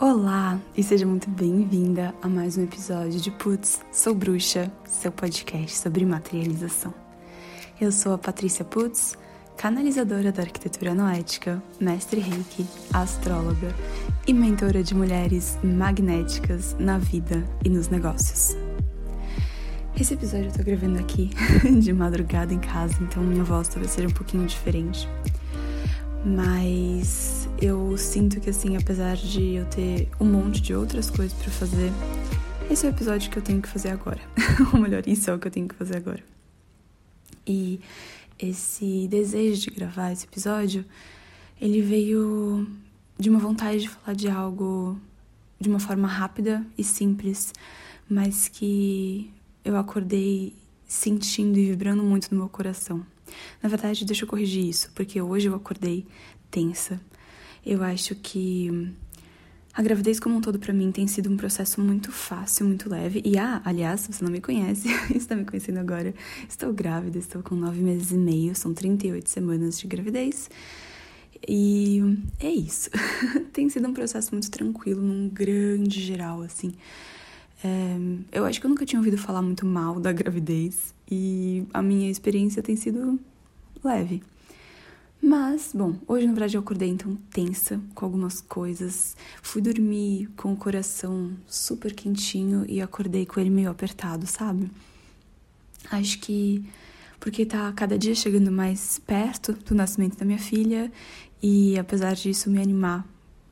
Olá e seja muito bem-vinda a mais um episódio de Putz, Sou Bruxa, seu podcast sobre materialização. Eu sou a Patrícia Putz, canalizadora da arquitetura noética, mestre reiki, astróloga e mentora de mulheres magnéticas na vida e nos negócios. Esse episódio eu tô gravando aqui de madrugada em casa, então minha voz talvez seja um pouquinho diferente. Mas eu sinto que, assim, apesar de eu ter um monte de outras coisas para fazer, esse é o episódio que eu tenho que fazer agora. Ou melhor, isso é o que eu tenho que fazer agora. E esse desejo de gravar esse episódio, ele veio de uma vontade de falar de algo de uma forma rápida e simples, mas que eu acordei sentindo e vibrando muito no meu coração. Na verdade, deixa eu corrigir isso, porque hoje eu acordei tensa. Eu acho que a gravidez como um todo para mim tem sido um processo muito fácil, muito leve. E ah, aliás, você não me conhece, está me conhecendo agora, estou grávida, estou com nove meses e meio, são 38 semanas de gravidez. E é isso. tem sido um processo muito tranquilo, num grande geral, assim. É, eu acho que eu nunca tinha ouvido falar muito mal da gravidez e a minha experiência tem sido leve. Mas, bom, hoje na verdade eu acordei então tensa com algumas coisas. Fui dormir com o coração super quentinho e acordei com ele meio apertado, sabe? Acho que porque tá cada dia chegando mais perto do nascimento da minha filha e apesar disso me animar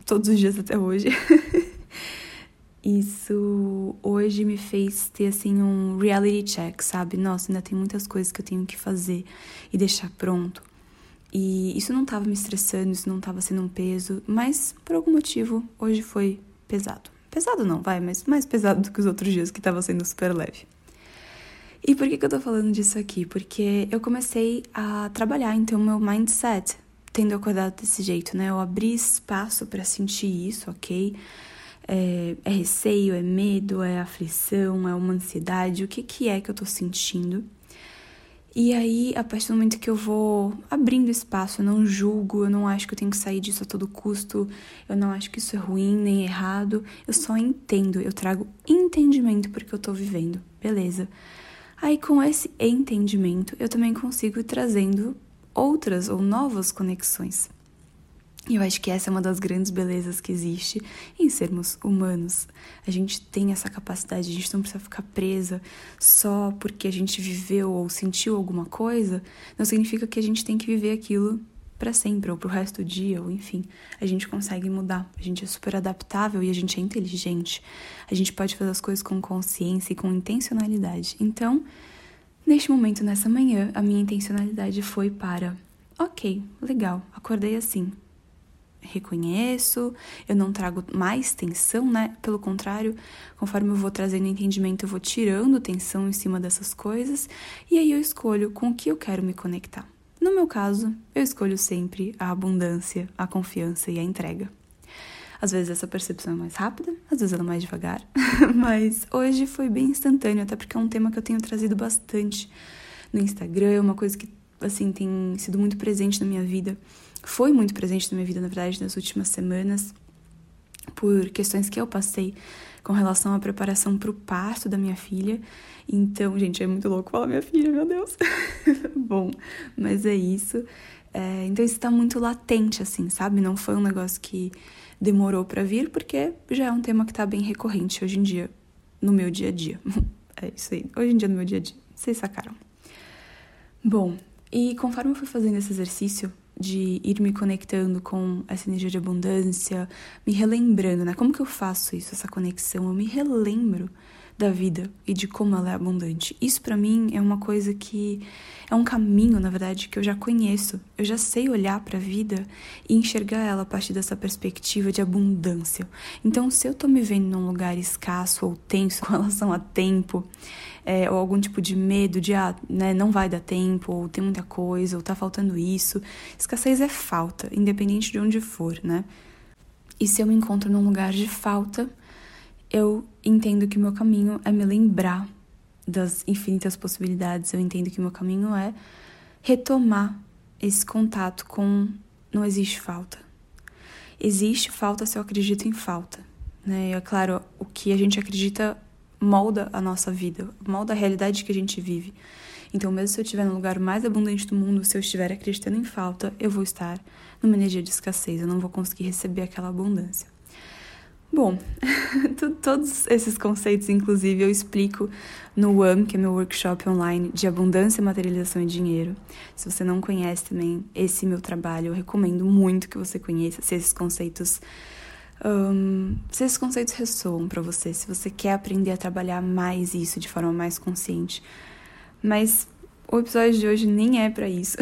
todos os dias até hoje. isso hoje me fez ter assim um reality check, sabe? Nossa, ainda tem muitas coisas que eu tenho que fazer e deixar pronto. E isso não estava me estressando, isso não estava sendo um peso, mas por algum motivo hoje foi pesado. Pesado não, vai, mas mais pesado do que os outros dias que estava sendo super leve. E por que, que eu tô falando disso aqui? Porque eu comecei a trabalhar então o meu mindset, tendo acordado desse jeito, né? Eu abri espaço para sentir isso, ok? É, é, receio, é medo, é aflição, é uma ansiedade, o que, que é que eu tô sentindo. E aí, a partir do momento que eu vou abrindo espaço, eu não julgo, eu não acho que eu tenho que sair disso a todo custo, eu não acho que isso é ruim nem errado, eu só entendo, eu trago entendimento porque eu tô vivendo, beleza? Aí, com esse entendimento, eu também consigo ir trazendo outras ou novas conexões. E eu acho que essa é uma das grandes belezas que existe em sermos humanos. A gente tem essa capacidade, a gente não precisa ficar presa só porque a gente viveu ou sentiu alguma coisa, não significa que a gente tem que viver aquilo para sempre ou pro resto do dia, ou enfim, a gente consegue mudar. A gente é super adaptável e a gente é inteligente. A gente pode fazer as coisas com consciência e com intencionalidade. Então, neste momento, nessa manhã, a minha intencionalidade foi para, OK, legal, acordei assim reconheço, eu não trago mais tensão, né? Pelo contrário, conforme eu vou trazendo entendimento, eu vou tirando tensão em cima dessas coisas e aí eu escolho com o que eu quero me conectar. No meu caso, eu escolho sempre a abundância, a confiança e a entrega. Às vezes essa percepção é mais rápida, às vezes ela é mais devagar, mas hoje foi bem instantâneo, até porque é um tema que eu tenho trazido bastante no Instagram, é uma coisa que assim tem sido muito presente na minha vida foi muito presente na minha vida, na verdade, nas últimas semanas, por questões que eu passei com relação à preparação para o parto da minha filha. Então, gente, é muito louco falar minha filha, meu Deus. Bom, mas é isso. É, então, isso está muito latente, assim, sabe? Não foi um negócio que demorou para vir, porque já é um tema que está bem recorrente hoje em dia, no meu dia a dia. É isso aí, hoje em dia no meu dia a dia. Vocês sacaram. Bom, e conforme eu fui fazendo esse exercício de ir me conectando com essa energia de abundância, me relembrando, né? Como que eu faço isso, essa conexão? Eu me relembro da vida e de como ela é abundante. Isso para mim é uma coisa que é um caminho, na verdade, que eu já conheço. Eu já sei olhar para a vida e enxergar ela a partir dessa perspectiva de abundância. Então, se eu tô me vendo num lugar escasso ou tenso com relação a tempo, é, ou algum tipo de medo de, ah, né, não vai dar tempo, ou tem muita coisa, ou tá faltando isso, escassez é falta, independente de onde for, né? E se eu me encontro num lugar de falta, eu entendo que meu caminho é me lembrar das infinitas possibilidades. Eu entendo que meu caminho é retomar esse contato com não existe falta. Existe falta se eu acredito em falta. né? É claro, o que a gente acredita molda a nossa vida, molda a realidade que a gente vive. Então, mesmo se eu estiver no lugar mais abundante do mundo, se eu estiver acreditando em falta, eu vou estar numa energia de escassez, eu não vou conseguir receber aquela abundância. Bom, todos esses conceitos, inclusive, eu explico no WAM, que é meu workshop online de abundância, materialização e dinheiro. Se você não conhece também esse meu trabalho, eu recomendo muito que você conheça se esses conceitos. Um, se esses conceitos ressoam para você, se você quer aprender a trabalhar mais isso de forma mais consciente. Mas o episódio de hoje nem é para isso.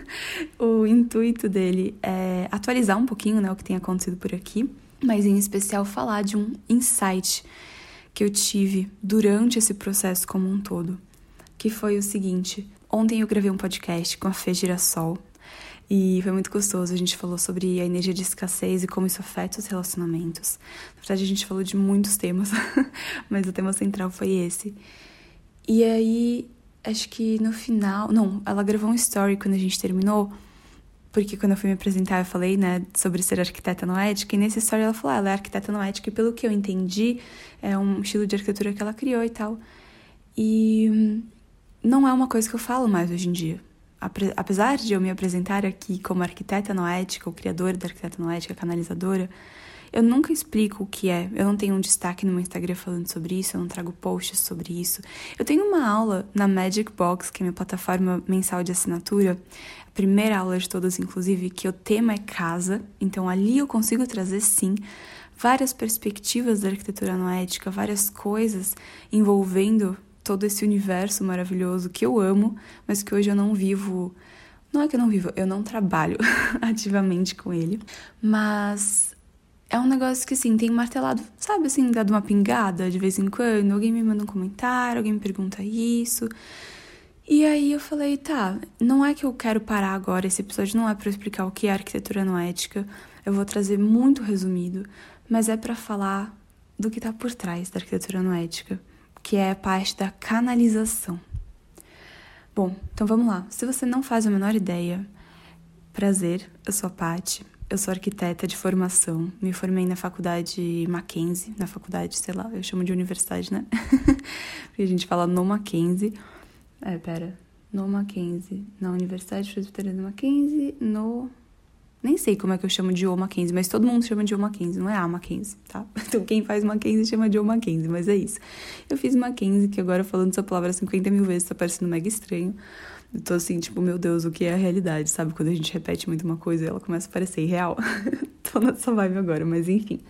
o intuito dele é atualizar um pouquinho né, o que tem acontecido por aqui mas em especial falar de um insight que eu tive durante esse processo como um todo, que foi o seguinte: ontem eu gravei um podcast com a Fê Girassol e foi muito gostoso. A gente falou sobre a energia de escassez e como isso afeta os relacionamentos. Na verdade, a gente falou de muitos temas, mas o tema central foi esse. E aí, acho que no final. Não, ela gravou um story quando a gente terminou porque quando eu fui me apresentar, eu falei, né, sobre ser arquiteta noética, e nessa história ela falou, ah, ela é arquiteta noética, e pelo que eu entendi, é um estilo de arquitetura que ela criou e tal. E não é uma coisa que eu falo mais hoje em dia. Apesar de eu me apresentar aqui como arquiteta noética, ou criadora da arquiteta noética, canalizadora, eu nunca explico o que é. Eu não tenho um destaque no meu Instagram falando sobre isso, eu não trago posts sobre isso. Eu tenho uma aula na Magic Box, que é minha plataforma mensal de assinatura, primeira aula de todas, inclusive, que o tema é casa, então ali eu consigo trazer sim várias perspectivas da arquitetura noética, várias coisas envolvendo todo esse universo maravilhoso que eu amo, mas que hoje eu não vivo. Não é que eu não vivo, eu não trabalho ativamente com ele, mas é um negócio que, assim, tem martelado, sabe, assim, dado uma pingada de vez em quando. Alguém me manda um comentário, alguém me pergunta isso. E aí eu falei, tá, não é que eu quero parar agora, esse episódio não é para explicar o que é arquitetura noética, eu vou trazer muito resumido, mas é para falar do que tá por trás da arquitetura noética, que é a parte da canalização. Bom, então vamos lá. Se você não faz a menor ideia, prazer, eu sou a Paty, eu sou arquiteta de formação, me formei na faculdade Mackenzie, na faculdade, sei lá, eu chamo de universidade, né? Porque a gente fala no Mackenzie. É, pera. No Mackenzie. Na Universidade Presbiteriana Mackenzie, no. Nem sei como é que eu chamo de O Mackenzie, mas todo mundo chama de O Mackenzie, não é A Mackenzie, tá? Então quem faz Mackenzie chama de O Mackenzie, mas é isso. Eu fiz Mackenzie, que agora falando essa palavra 50 mil vezes tá parecendo mega estranho. Eu tô assim, tipo, meu Deus, o que é a realidade, sabe? Quando a gente repete muito uma coisa ela começa a parecer irreal. tô nessa vibe agora, mas enfim.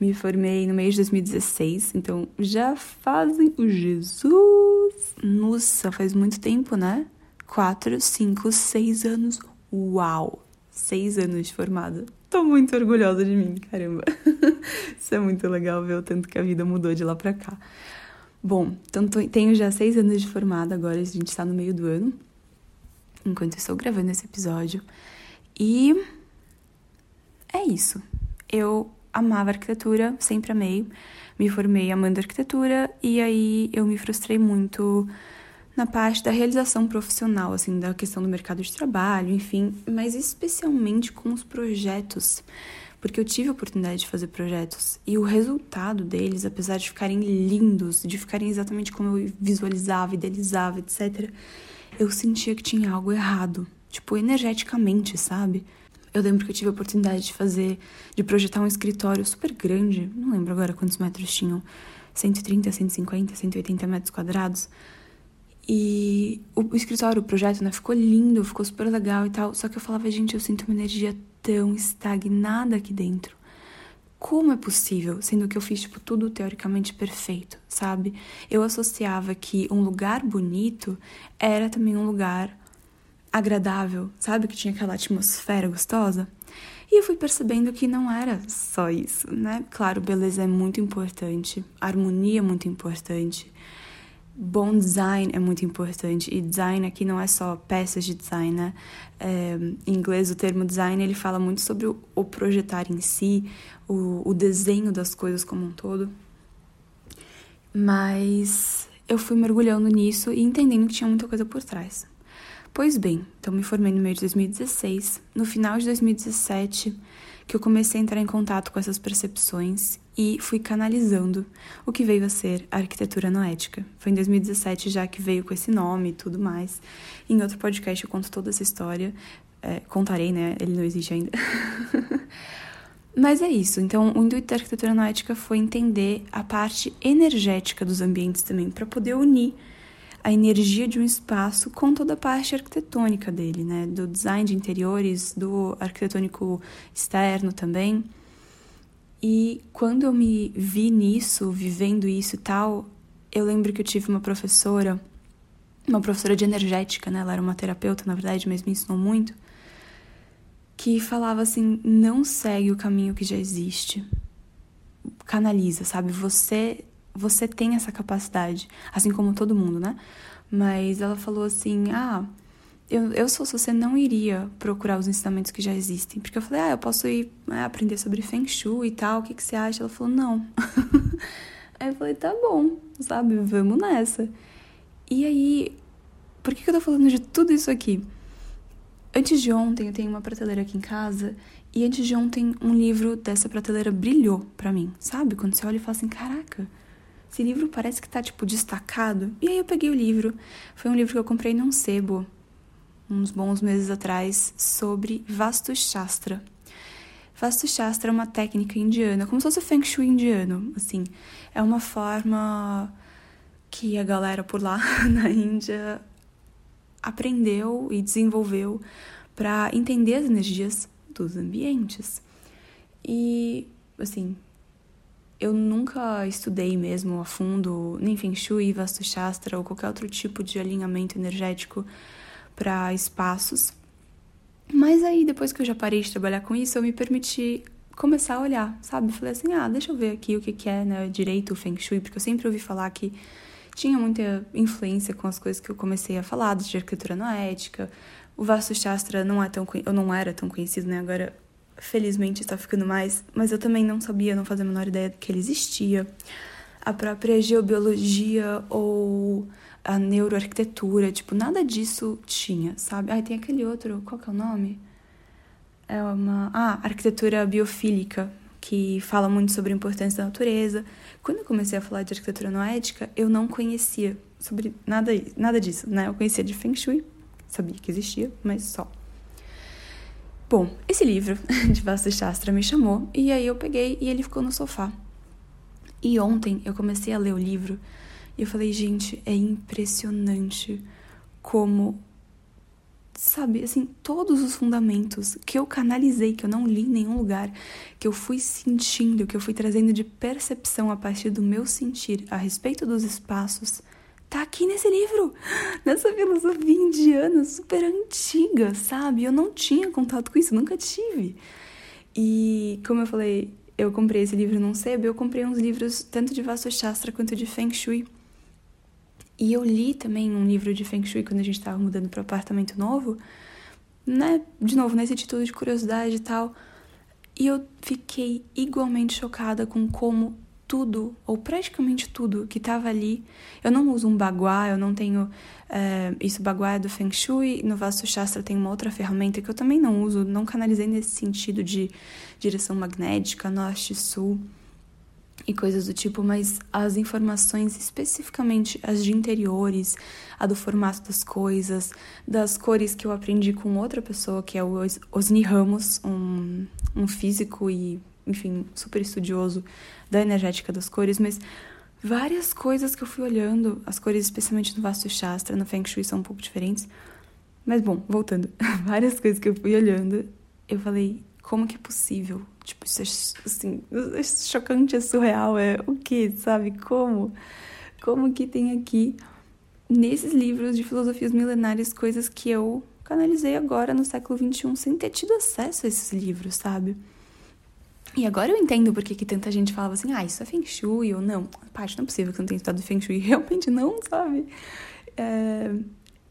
Me formei no mês de 2016, então já fazem o Jesus nossa, faz muito tempo, né? Quatro, cinco, seis anos. Uau! Seis anos de formada. Tô muito orgulhosa de mim, caramba. Isso é muito legal ver o tanto que a vida mudou de lá pra cá. Bom, então tenho já seis anos de formada, agora a gente está no meio do ano, enquanto estou gravando esse episódio. E é isso. Eu amava arquitetura, sempre amei me formei amando arquitetura e aí eu me frustrei muito na parte da realização profissional, assim, da questão do mercado de trabalho, enfim, mas especialmente com os projetos, porque eu tive a oportunidade de fazer projetos e o resultado deles, apesar de ficarem lindos, de ficarem exatamente como eu visualizava, idealizava, etc., eu sentia que tinha algo errado, tipo, energeticamente, sabe? Eu lembro que eu tive a oportunidade de fazer, de projetar um escritório super grande, não lembro agora quantos metros tinham, 130, 150, 180 metros quadrados. E o escritório, o projeto, né, ficou lindo, ficou super legal e tal. Só que eu falava, gente, eu sinto uma energia tão estagnada aqui dentro. Como é possível, sendo que eu fiz tipo tudo teoricamente perfeito, sabe? Eu associava que um lugar bonito era também um lugar agradável, sabe? Que tinha aquela atmosfera gostosa. E eu fui percebendo que não era só isso, né? Claro, beleza é muito importante, harmonia é muito importante, bom design é muito importante. E design aqui não é só peças de design, né? É, em inglês, o termo design ele fala muito sobre o, projetar em si, o, o desenho das coisas como um todo. Mas eu fui mergulhando nisso e entendendo que tinha muita coisa por trás. Pois bem, então me formei no meio de 2016. No final de 2017, que eu comecei a entrar em contato com essas percepções e fui canalizando o que veio a ser a arquitetura noética. Foi em 2017 já que veio com esse nome e tudo mais. Em outro podcast eu conto toda essa história. É, contarei, né? Ele não existe ainda. Mas é isso. Então, o intuito da arquitetura noética foi entender a parte energética dos ambientes também, para poder unir a energia de um espaço com toda a parte arquitetônica dele, né? Do design de interiores, do arquitetônico externo também. E quando eu me vi nisso, vivendo isso e tal, eu lembro que eu tive uma professora, uma professora de energética, né? Ela era uma terapeuta, na verdade, mas me ensinou muito, que falava assim: não segue o caminho que já existe. Canaliza, sabe? Você você tem essa capacidade, assim como todo mundo, né? Mas ela falou assim: ah, eu, eu se você não iria procurar os ensinamentos que já existem. Porque eu falei: ah, eu posso ir né, aprender sobre Feng Shui e tal, o que, que você acha? Ela falou: não. aí eu falei: tá bom, sabe? Vamos nessa. E aí, por que, que eu tô falando de tudo isso aqui? Antes de ontem, eu tenho uma prateleira aqui em casa e antes de ontem, um livro dessa prateleira brilhou para mim, sabe? Quando você olha e fala assim: caraca esse livro parece que tá, tipo, destacado. E aí eu peguei o livro. Foi um livro que eu comprei num sebo, uns bons meses atrás, sobre Vastu Shastra. Vastu Shastra é uma técnica indiana, como se fosse o Feng Shui indiano, assim. É uma forma que a galera por lá na Índia aprendeu e desenvolveu para entender as energias dos ambientes. E, assim, eu nunca estudei mesmo a fundo nem Feng Shui, Vastu Shastra ou qualquer outro tipo de alinhamento energético para espaços. Mas aí, depois que eu já parei de trabalhar com isso, eu me permiti começar a olhar, sabe? Falei assim, ah, deixa eu ver aqui o que, que é né, direito o Feng Shui, porque eu sempre ouvi falar que tinha muita influência com as coisas que eu comecei a falar, de arquitetura noética. O Vastu Shastra não é tão, não era tão conhecido, né? Agora felizmente está ficando mais, mas eu também não sabia, não fazia a menor ideia de que ele existia. A própria geobiologia ou a neuroarquitetura, tipo, nada disso tinha, sabe? Ah, tem aquele outro, qual que é o nome? É uma. Ah, arquitetura biofílica, que fala muito sobre a importância da natureza. Quando eu comecei a falar de arquitetura noética, eu não conhecia sobre nada, nada disso, né? Eu conhecia de Feng Shui, sabia que existia, mas só. Bom, esse livro de Vastu Shastra me chamou e aí eu peguei e ele ficou no sofá. E ontem eu comecei a ler o livro e eu falei, gente, é impressionante como sabe, assim, todos os fundamentos que eu canalizei, que eu não li em nenhum lugar, que eu fui sentindo, que eu fui trazendo de percepção a partir do meu sentir a respeito dos espaços, tá aqui nesse livro, nessa filosofia indiana super antiga, sabe? Eu não tinha contato com isso, nunca tive. E como eu falei, eu comprei esse livro num sebo, eu comprei uns livros tanto de Vastu Shastra quanto de Feng Shui. E eu li também um livro de Feng Shui quando a gente estava mudando para apartamento novo, né? De novo, nesse título de curiosidade e tal. E eu fiquei igualmente chocada com como tudo, ou praticamente tudo que estava ali. Eu não uso um baguá, eu não tenho. É, isso, baguá é do Feng Shui. No Vastu Shastra tem uma outra ferramenta que eu também não uso, não canalizei nesse sentido de direção magnética, norte-sul e coisas do tipo, mas as informações, especificamente as de interiores, a do formato das coisas, das cores que eu aprendi com outra pessoa, que é o Osni Ramos, um, um físico e enfim, super estudioso da energética das cores, mas várias coisas que eu fui olhando, as cores especialmente no Vastu Shastra, no Feng Shui são um pouco diferentes. Mas bom, voltando, várias coisas que eu fui olhando, eu falei, como que é possível? Tipo, isso é, assim, é chocante, é surreal, é o que, sabe? Como? Como que tem aqui, nesses livros de filosofias milenares, coisas que eu canalizei agora no século XXI sem ter tido acesso a esses livros, sabe? E agora eu entendo porque que tanta gente falava assim, ah, isso é Feng Shui ou não. Paty, não é possível que eu não tenha estudado Feng Shui. Realmente não, sabe? É...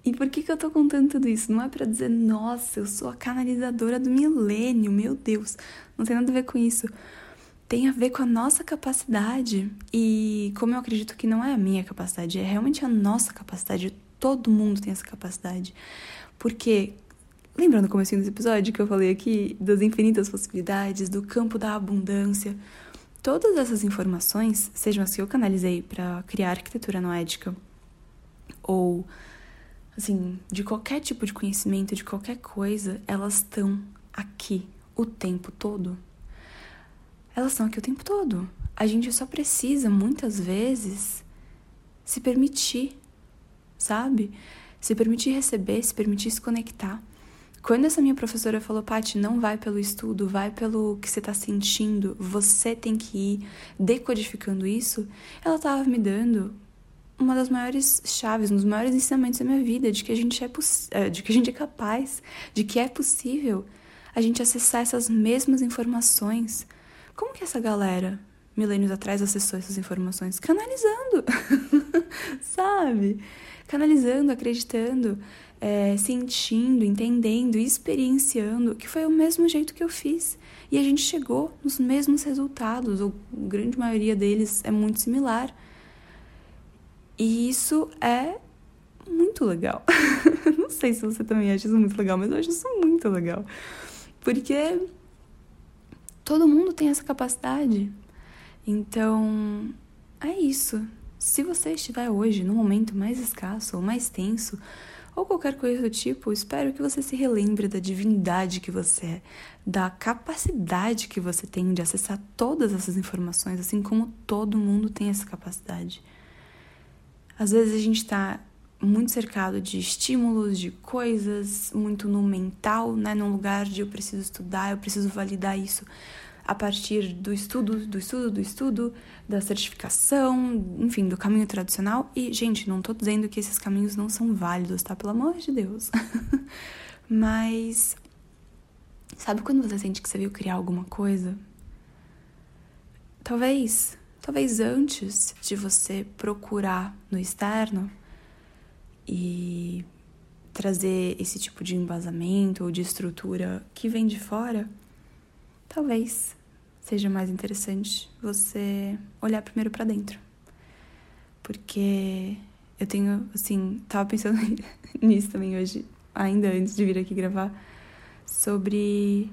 E por que, que eu tô contando tudo isso? Não é para dizer, nossa, eu sou a canalizadora do milênio, meu Deus. Não tem nada a ver com isso. Tem a ver com a nossa capacidade. E como eu acredito que não é a minha capacidade, é realmente a nossa capacidade. Todo mundo tem essa capacidade. Porque, lembrando no começo desse episódio que eu falei aqui das infinitas possibilidades, do campo da abundância, todas essas informações, sejam as que eu canalizei para criar arquitetura noédica, ou assim, de qualquer tipo de conhecimento, de qualquer coisa, elas estão aqui o tempo todo. Elas estão aqui o tempo todo. A gente só precisa, muitas vezes, se permitir, sabe? Se permitir receber, se permitir se conectar. Quando essa minha professora falou, Paty, não vai pelo estudo, vai pelo que você está sentindo, você tem que ir decodificando isso, ela estava me dando uma das maiores chaves, um dos maiores ensinamentos da minha vida, de que a gente é, é de que a gente é capaz, de que é possível a gente acessar essas mesmas informações. Como que essa galera, milênios atrás, acessou essas informações? Canalizando, sabe? Canalizando, acreditando, é, sentindo, entendendo, experienciando, que foi o mesmo jeito que eu fiz. E a gente chegou nos mesmos resultados, ou a grande maioria deles é muito similar. E isso é muito legal. Não sei se você também acha isso muito legal, mas eu acho isso muito legal. Porque todo mundo tem essa capacidade. Então, é isso. Se você estiver hoje num momento mais escasso ou mais tenso, ou qualquer coisa do tipo, espero que você se relembre da divindade que você é, da capacidade que você tem de acessar todas essas informações, assim como todo mundo tem essa capacidade. Às vezes a gente está muito cercado de estímulos, de coisas, muito no mental, né? Num lugar de eu preciso estudar, eu preciso validar isso a partir do estudo, do estudo, do estudo, da certificação, enfim, do caminho tradicional. E, gente, não tô dizendo que esses caminhos não são válidos, tá? Pelo amor de Deus. Mas. Sabe quando você sente que você veio criar alguma coisa? Talvez Talvez antes de você procurar no externo e trazer esse tipo de embasamento ou de estrutura que vem de fora, talvez seja mais interessante você olhar primeiro para dentro. Porque eu tenho, assim, tava pensando nisso também hoje, ainda antes de vir aqui gravar, sobre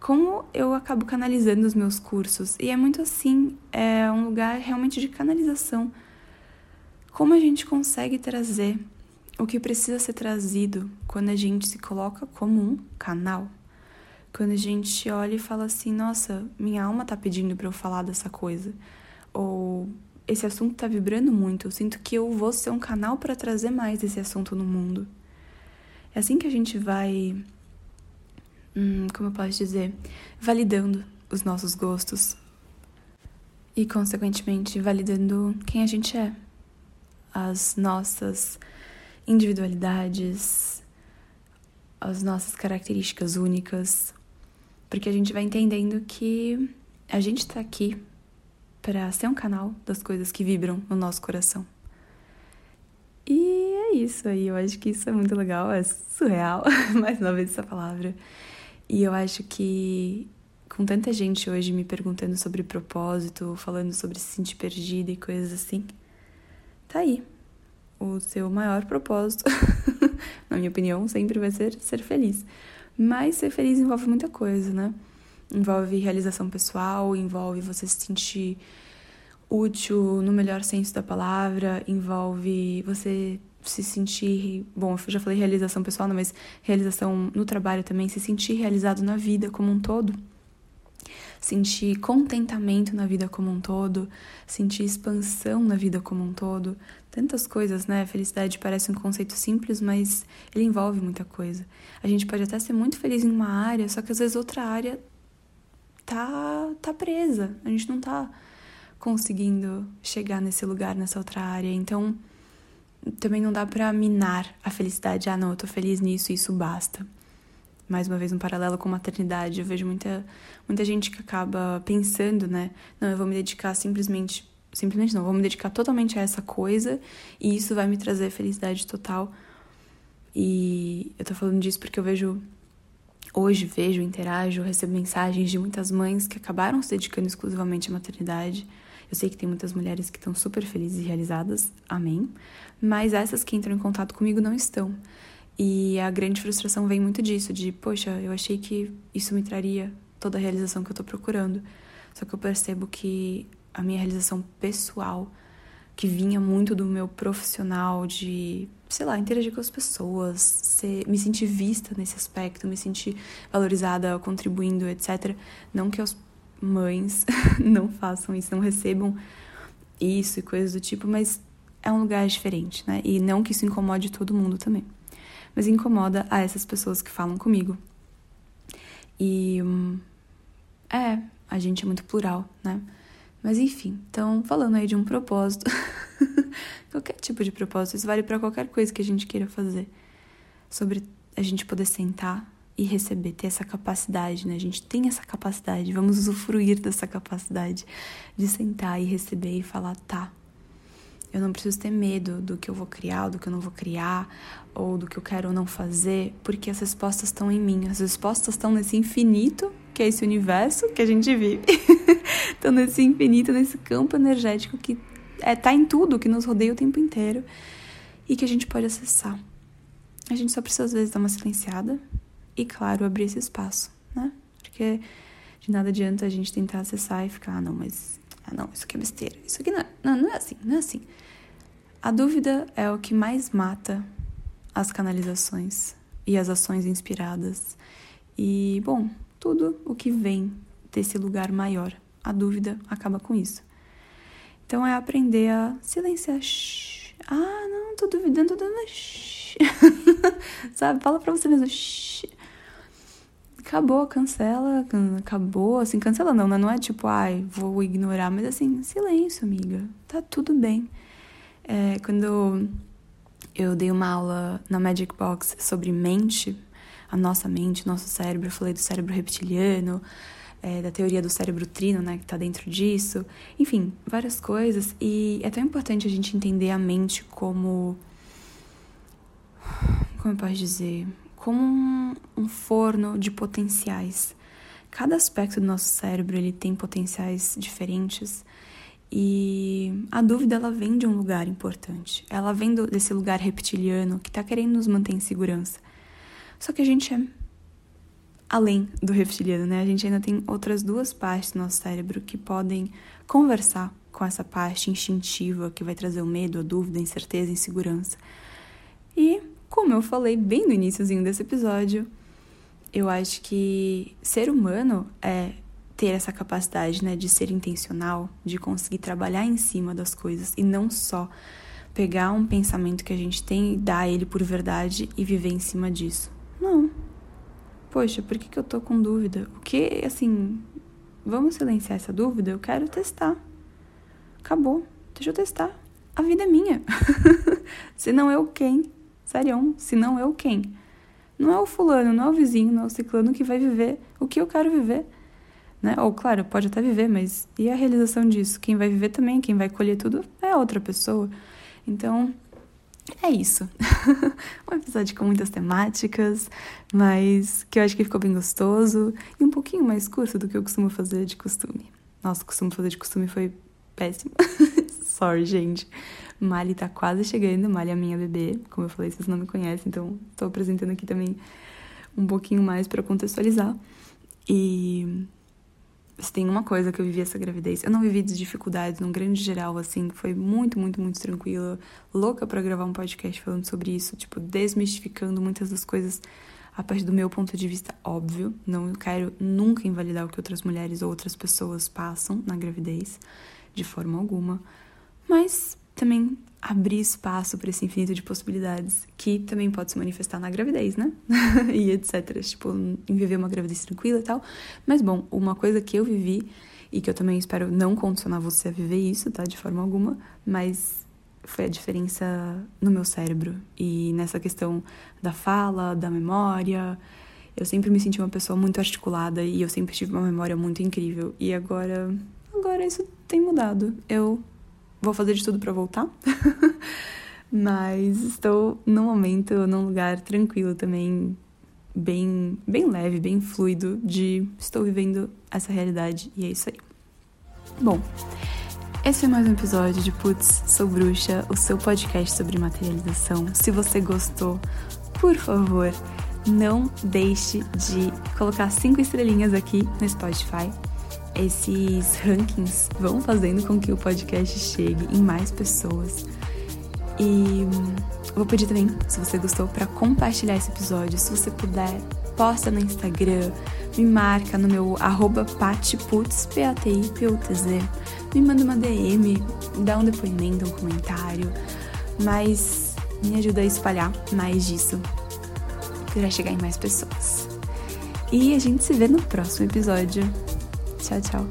como eu acabo canalizando os meus cursos. E é muito assim, é um lugar realmente de canalização. Como a gente consegue trazer o que precisa ser trazido quando a gente se coloca como um canal. Quando a gente olha e fala assim, nossa, minha alma tá pedindo para eu falar dessa coisa. Ou esse assunto tá vibrando muito, eu sinto que eu vou ser um canal para trazer mais esse assunto no mundo. É assim que a gente vai hum, como eu posso dizer, validando os nossos gostos e, consequentemente, validando quem a gente é, as nossas individualidades, as nossas características únicas, porque a gente vai entendendo que a gente está aqui para ser um canal das coisas que vibram no nosso coração. E é isso aí, eu acho que isso é muito legal, é surreal, mais uma vez essa palavra. E eu acho que com tanta gente hoje me perguntando sobre propósito, falando sobre se sentir perdida e coisas assim, tá aí. O seu maior propósito, na minha opinião, sempre vai ser ser feliz. Mas ser feliz envolve muita coisa, né? Envolve realização pessoal, envolve você se sentir útil no melhor senso da palavra, envolve você se sentir, bom, eu já falei realização pessoal, não, mas realização no trabalho também, se sentir realizado na vida como um todo, sentir contentamento na vida como um todo, sentir expansão na vida como um todo, tantas coisas, né? Felicidade parece um conceito simples, mas ele envolve muita coisa. A gente pode até ser muito feliz em uma área, só que às vezes outra área tá tá presa, a gente não tá conseguindo chegar nesse lugar, nessa outra área. Então, também não dá para minar a felicidade. Ah, não, eu tô feliz nisso isso basta. Mais uma vez, um paralelo com maternidade. Eu vejo muita, muita gente que acaba pensando, né? Não, eu vou me dedicar simplesmente. Simplesmente não, vou me dedicar totalmente a essa coisa e isso vai me trazer felicidade total. E eu tô falando disso porque eu vejo. Hoje vejo, interajo, recebo mensagens de muitas mães que acabaram se dedicando exclusivamente à maternidade eu sei que tem muitas mulheres que estão super felizes e realizadas, amém. Mas essas que entram em contato comigo não estão. E a grande frustração vem muito disso, de, poxa, eu achei que isso me traria toda a realização que eu tô procurando. Só que eu percebo que a minha realização pessoal, que vinha muito do meu profissional, de, sei lá, interagir com as pessoas, ser, me sentir vista nesse aspecto, me sentir valorizada, contribuindo, etc. Não que as mães não façam isso, não recebam isso e coisas do tipo, mas é um lugar diferente, né? E não que isso incomode todo mundo também mas incomoda a essas pessoas que falam comigo. E hum, é, a gente é muito plural, né? Mas enfim, então falando aí de um propósito, qualquer tipo de propósito, isso vale para qualquer coisa que a gente queira fazer. Sobre a gente poder sentar e receber, ter essa capacidade, né? A gente tem essa capacidade, vamos usufruir dessa capacidade de sentar e receber e falar, tá, eu não preciso ter medo do que eu vou criar, do que eu não vou criar, ou do que eu quero ou não fazer, porque as respostas estão em mim. As respostas estão nesse infinito, que é esse universo que a gente vive. estão nesse infinito, nesse campo energético que é, tá em tudo, que nos rodeia o tempo inteiro e que a gente pode acessar. A gente só precisa às vezes dar uma silenciada e, claro, abrir esse espaço, né? Porque de nada adianta a gente tentar acessar e ficar, ah, não, mas ah, não, isso aqui é besteira. Isso aqui não é, não, não é assim, não é assim. A dúvida é o que mais mata as canalizações e as ações inspiradas. E, bom, tudo o que vem desse lugar maior. A dúvida acaba com isso. Então é aprender a silenciar. Shhh. Ah, não, tô duvidando, tô dando. Sabe? Fala pra você mesmo. Shhh. Acabou, cancela, acabou, assim, cancela não, né? Não é tipo, ai, vou ignorar, mas assim, silêncio, amiga. Tá tudo bem. É, quando eu dei uma aula na Magic Box sobre mente, a nossa mente, nosso cérebro, eu falei do cérebro reptiliano, é, da teoria do cérebro trino, né, que tá dentro disso, enfim, várias coisas. E é tão importante a gente entender a mente como. Como eu posso dizer? Como um, um forno de potenciais. Cada aspecto do nosso cérebro ele tem potenciais diferentes e a dúvida ela vem de um lugar importante. Ela vem do, desse lugar reptiliano que está querendo nos manter em segurança. Só que a gente é além do reptiliano, né? A gente ainda tem outras duas partes do nosso cérebro que podem conversar com essa parte instintiva que vai trazer o medo, a dúvida, a incerteza, a insegurança. E, como eu falei bem no iníciozinho desse episódio, eu acho que ser humano é ter essa capacidade, né, de ser intencional, de conseguir trabalhar em cima das coisas e não só pegar um pensamento que a gente tem e dar ele por verdade e viver em cima disso. Não. Poxa, por que, que eu tô com dúvida? O que, assim, vamos silenciar essa dúvida? Eu quero testar. Acabou. Deixa eu testar. A vida é minha. se não eu quem? Sério, se não eu quem? Não é o fulano, não é o vizinho, não é o ciclano que vai viver o que eu quero viver né? Ou, claro, pode até viver, mas e a realização disso? Quem vai viver também, quem vai colher tudo é outra pessoa. Então, é isso. um episódio com muitas temáticas, mas que eu acho que ficou bem gostoso e um pouquinho mais curto do que eu costumo fazer de costume. Nossa, o costume fazer de costume foi péssimo. Sorry, gente. Mali tá quase chegando, Mali é a minha bebê. Como eu falei, vocês não me conhecem, então tô apresentando aqui também um pouquinho mais para contextualizar. E se tem uma coisa que eu vivi essa gravidez, eu não vivi de dificuldades num grande geral, assim, foi muito, muito, muito tranquila, louca para gravar um podcast falando sobre isso, tipo, desmistificando muitas das coisas a partir do meu ponto de vista, óbvio. Não quero nunca invalidar o que outras mulheres ou outras pessoas passam na gravidez, de forma alguma, mas também abrir espaço para esse infinito de possibilidades que também pode se manifestar na gravidez, né? e etc. Tipo, em viver uma gravidez tranquila e tal. Mas bom, uma coisa que eu vivi e que eu também espero não condicionar você a viver isso, tá? De forma alguma, mas foi a diferença no meu cérebro e nessa questão da fala, da memória. Eu sempre me senti uma pessoa muito articulada e eu sempre tive uma memória muito incrível. E agora, agora isso tem mudado. Eu vou fazer de tudo para voltar. Mas estou no momento num lugar tranquilo também, bem, bem leve, bem fluido de estou vivendo essa realidade e é isso aí. Bom, esse é mais um episódio de Putz, Sou Bruxa, o seu podcast sobre materialização. Se você gostou, por favor, não deixe de colocar cinco estrelinhas aqui no Spotify. Esses rankings vão fazendo com que o podcast chegue em mais pessoas. E vou pedir também, se você gostou, para compartilhar esse episódio. Se você puder, posta no Instagram, me marca no meu patiputz, P-A-T-I-P-U-T-Z. Me manda uma DM, dá um depoimento, um comentário. Mas me ajuda a espalhar mais disso para chegar em mais pessoas. E a gente se vê no próximo episódio. 瞧瞧